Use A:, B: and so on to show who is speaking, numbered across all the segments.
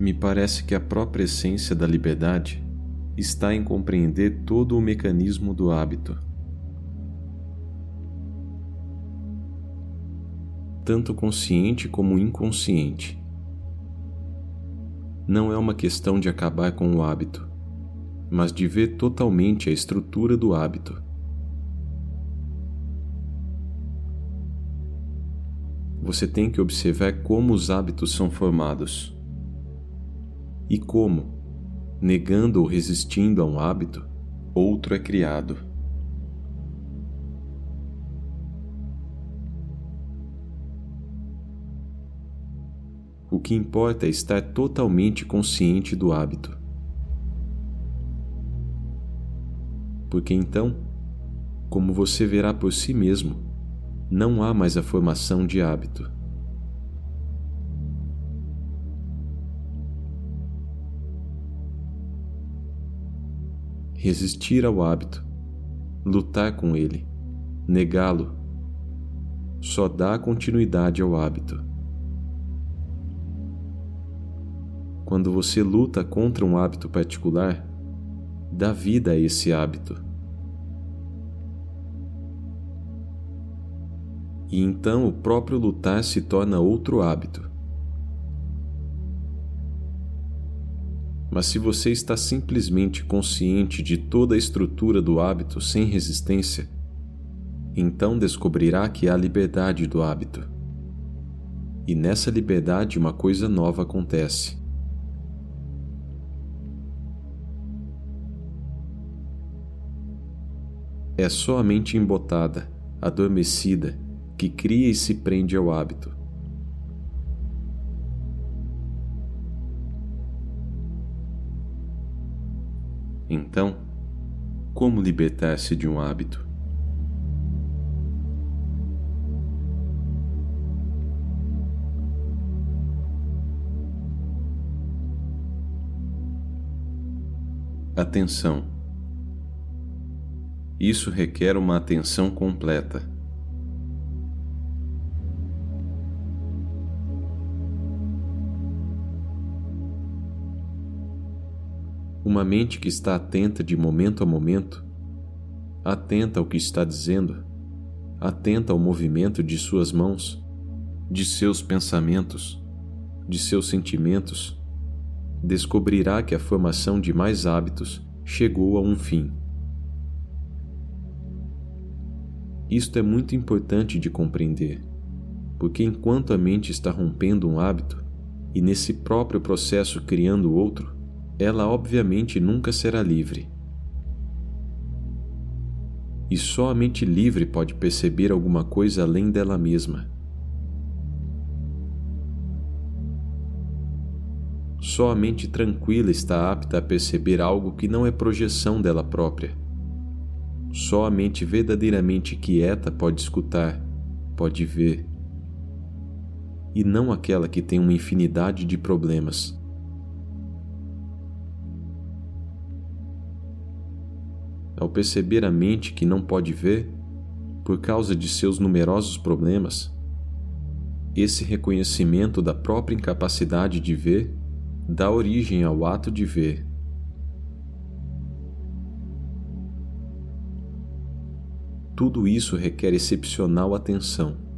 A: Me parece que a própria essência da liberdade está em compreender todo o mecanismo do hábito. Tanto consciente como inconsciente. Não é uma questão de acabar com o hábito, mas de ver totalmente a estrutura do hábito. Você tem que observar como os hábitos são formados e como, negando ou resistindo a um hábito, outro é criado. O que importa é estar totalmente consciente do hábito. Porque então, como você verá por si mesmo, não há mais a formação de hábito. Resistir ao hábito, lutar com ele, negá-lo, só dá continuidade ao hábito. Quando você luta contra um hábito particular, dá vida a esse hábito. E então o próprio lutar se torna outro hábito. Mas se você está simplesmente consciente de toda a estrutura do hábito sem resistência, então descobrirá que há liberdade do hábito. E nessa liberdade uma coisa nova acontece. É só a mente embotada, adormecida, que cria e se prende ao hábito. Então, como libertar-se de um hábito? Atenção. Isso requer uma atenção completa. Uma mente que está atenta de momento a momento, atenta ao que está dizendo, atenta ao movimento de suas mãos, de seus pensamentos, de seus sentimentos, descobrirá que a formação de mais hábitos chegou a um fim. Isto é muito importante de compreender, porque enquanto a mente está rompendo um hábito e nesse próprio processo criando outro, ela obviamente nunca será livre. E só a mente livre pode perceber alguma coisa além dela mesma. Só a mente tranquila está apta a perceber algo que não é projeção dela própria. Só a mente verdadeiramente quieta pode escutar, pode ver. E não aquela que tem uma infinidade de problemas perceber a mente que não pode ver, por causa de seus numerosos problemas, esse reconhecimento da própria incapacidade de ver dá origem ao ato de ver. Tudo isso requer excepcional atenção.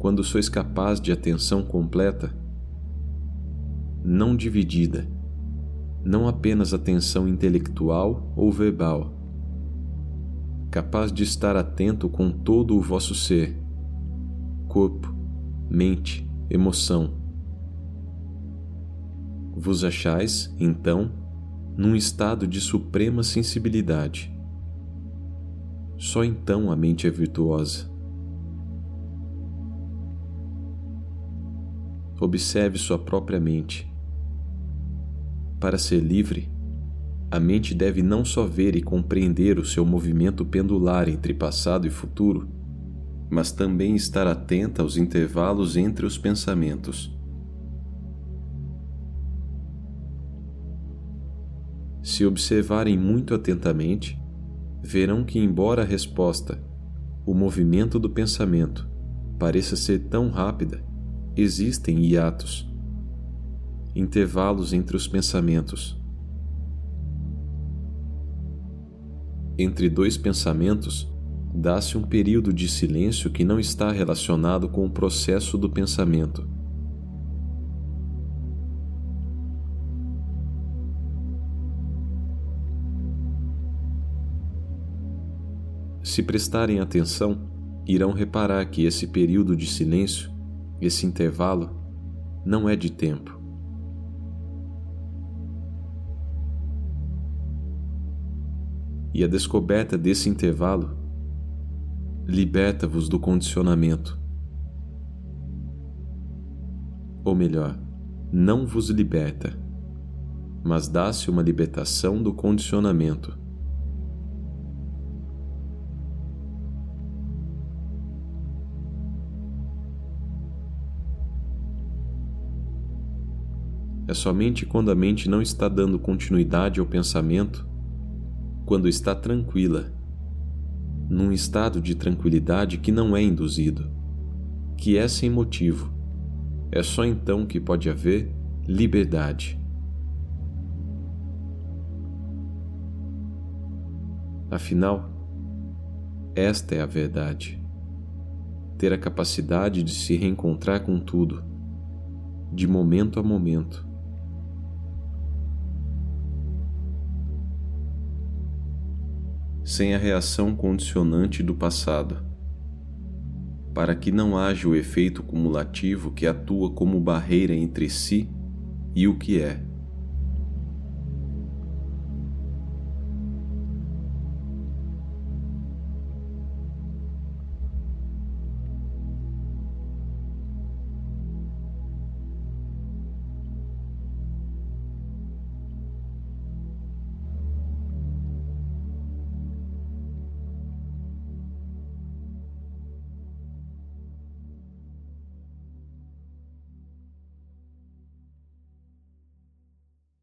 A: Quando sois capaz de atenção completa, não dividida, não apenas atenção intelectual ou verbal, capaz de estar atento com todo o vosso ser, corpo, mente, emoção. Vos achais, então, num estado de suprema sensibilidade. Só então a mente é virtuosa. Observe sua própria mente. Para ser livre, a mente deve não só ver e compreender o seu movimento pendular entre passado e futuro, mas também estar atenta aos intervalos entre os pensamentos. se observarem muito atentamente, verão que, embora a resposta, o movimento do pensamento, pareça ser tão rápida, existem hiatos, intervalos entre os pensamentos. Entre dois pensamentos, dá-se um período de silêncio que não está relacionado com o processo do pensamento Se prestarem atenção, irão reparar que esse período de silêncio, esse intervalo, não é de tempo. E a descoberta desse intervalo liberta-vos do condicionamento. Ou melhor, não vos liberta, mas dá-se uma libertação do condicionamento. É somente quando a mente não está dando continuidade ao pensamento, quando está tranquila, num estado de tranquilidade que não é induzido, que é sem motivo. É só então que pode haver liberdade. Afinal, esta é a verdade. Ter a capacidade de se reencontrar com tudo, de momento a momento sem a reação condicionante do passado, para que não haja o efeito cumulativo que atua como barreira entre si e o que é.